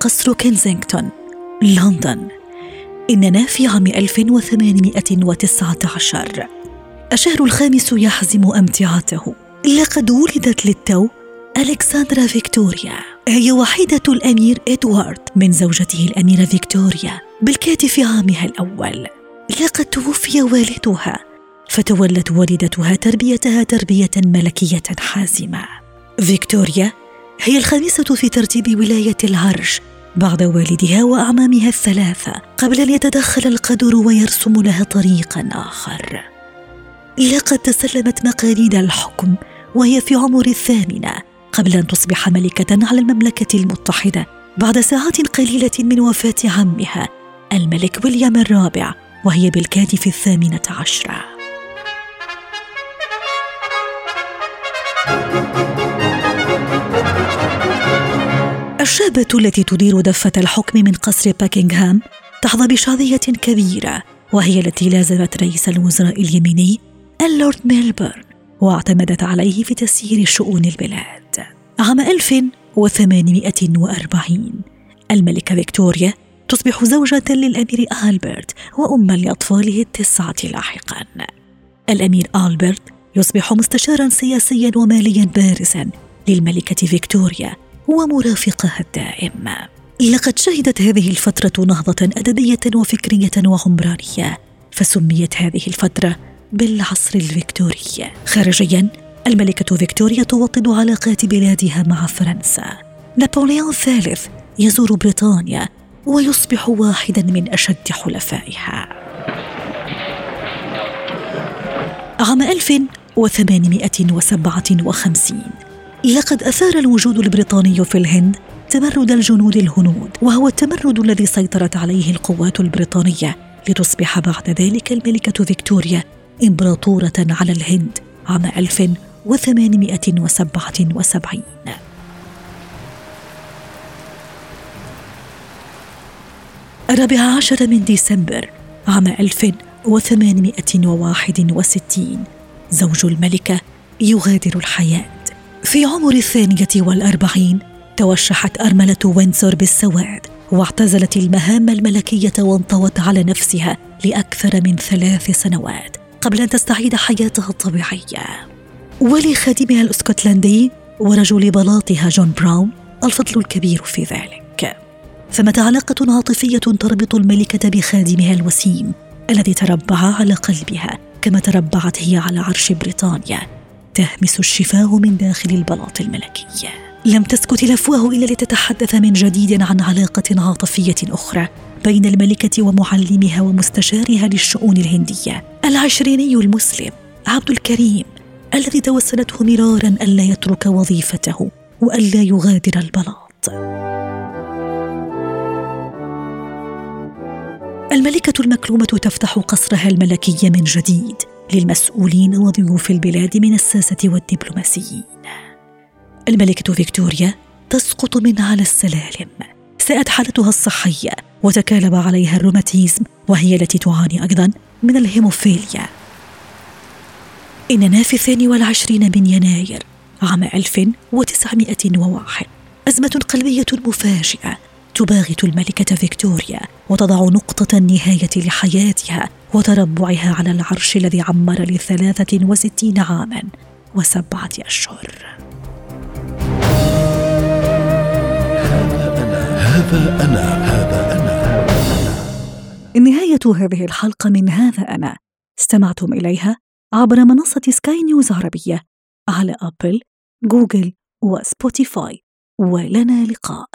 قصر كنزينغتون لندن إننا في عام 1819 الشهر الخامس يحزم أمتعته. لقد ولدت للتو ألكسندرا فيكتوريا هي وحيدة الأمير إدوارد من زوجته الأميرة فيكتوريا بالكاد في عامها الأول. لقد توفي والدها فتولت والدتها تربيتها تربية ملكية حازمة. فيكتوريا هي الخامسة في ترتيب ولاية العرش بعد والدها وأعمامها الثلاثة قبل أن يتدخل القدر ويرسم لها طريقا آخر. لقد تسلمت مقاليد الحكم وهي في عمر الثامنة قبل أن تصبح ملكة على المملكة المتحدة بعد ساعات قليلة من وفاة عمها الملك ويليام الرابع وهي بالكاد في الثامنة عشرة. الشابة التي تدير دفة الحكم من قصر باكنغهام تحظى بشعبية كبيرة وهي التي لازمت رئيس الوزراء اليميني اللورد ميلبورن واعتمدت عليه في تسيير شؤون البلاد. عام 1840 الملكة فيكتوريا تصبح زوجة للأمير ألبرت وأما لأطفاله التسعة لاحقا. الأمير ألبرت يصبح مستشارا سياسيا وماليا بارزا للملكة فيكتوريا ومرافقها الدائم. لقد شهدت هذه الفترة نهضة أدبية وفكرية وعمرانية فسميت هذه الفترة بالعصر الفيكتوري. خارجيا الملكة فيكتوريا توطد علاقات بلادها مع فرنسا. نابليون الثالث يزور بريطانيا ويصبح واحدا من أشد حلفائها. عام 1857 لقد أثار الوجود البريطاني في الهند تمرد الجنود الهنود وهو التمرد الذي سيطرت عليه القوات البريطانية لتصبح بعد ذلك الملكة فيكتوريا إمبراطورة على الهند عام 1877 الرابع عشر من ديسمبر عام 1861 زوج الملكة يغادر الحياة. في عمر الثانية والأربعين توشحت أرملة وينسور بالسواد واعتزلت المهام الملكية وانطوت على نفسها لأكثر من ثلاث سنوات قبل أن تستعيد حياتها الطبيعية. ولخادمها الأسكتلندي ورجل بلاطها جون براون الفضل الكبير في ذلك. ثمة علاقة عاطفية تربط الملكة بخادمها الوسيم الذي تربع على قلبها كما تربعت هي على عرش بريطانيا. تهمس الشفاه من داخل البلاط الملكي. لم تسكت الافواه إلا لتتحدث من جديد عن علاقة عاطفية أخرى بين الملكة ومعلمها ومستشارها للشؤون الهندية العشريني المسلم عبد الكريم الذي توسلته مرارا الا يترك وظيفته والا يغادر البلاط. الملكة المكلومة تفتح قصرها الملكي من جديد. للمسؤولين وضيوف البلاد من الساسة والدبلوماسيين. الملكة فيكتوريا تسقط من على السلالم. ساءت حالتها الصحية وتكالب عليها الروماتيزم وهي التي تعاني أيضا من الهيموفيليا. إننا في الثاني والعشرين من يناير عام 1901 أزمة قلبية مفاجئة تباغت الملكة فيكتوريا وتضع نقطة النهاية لحياتها وتربعها على العرش الذي عمر لثلاثة وستين عاما وسبعة أشهر. هذا أنا هذا أنا. نهاية هذه الحلقة من هذا أنا. استمعتم إليها عبر منصة سكاي نيوز عربية على أبل، جوجل وسبوتيفاي. ولنا لقاء.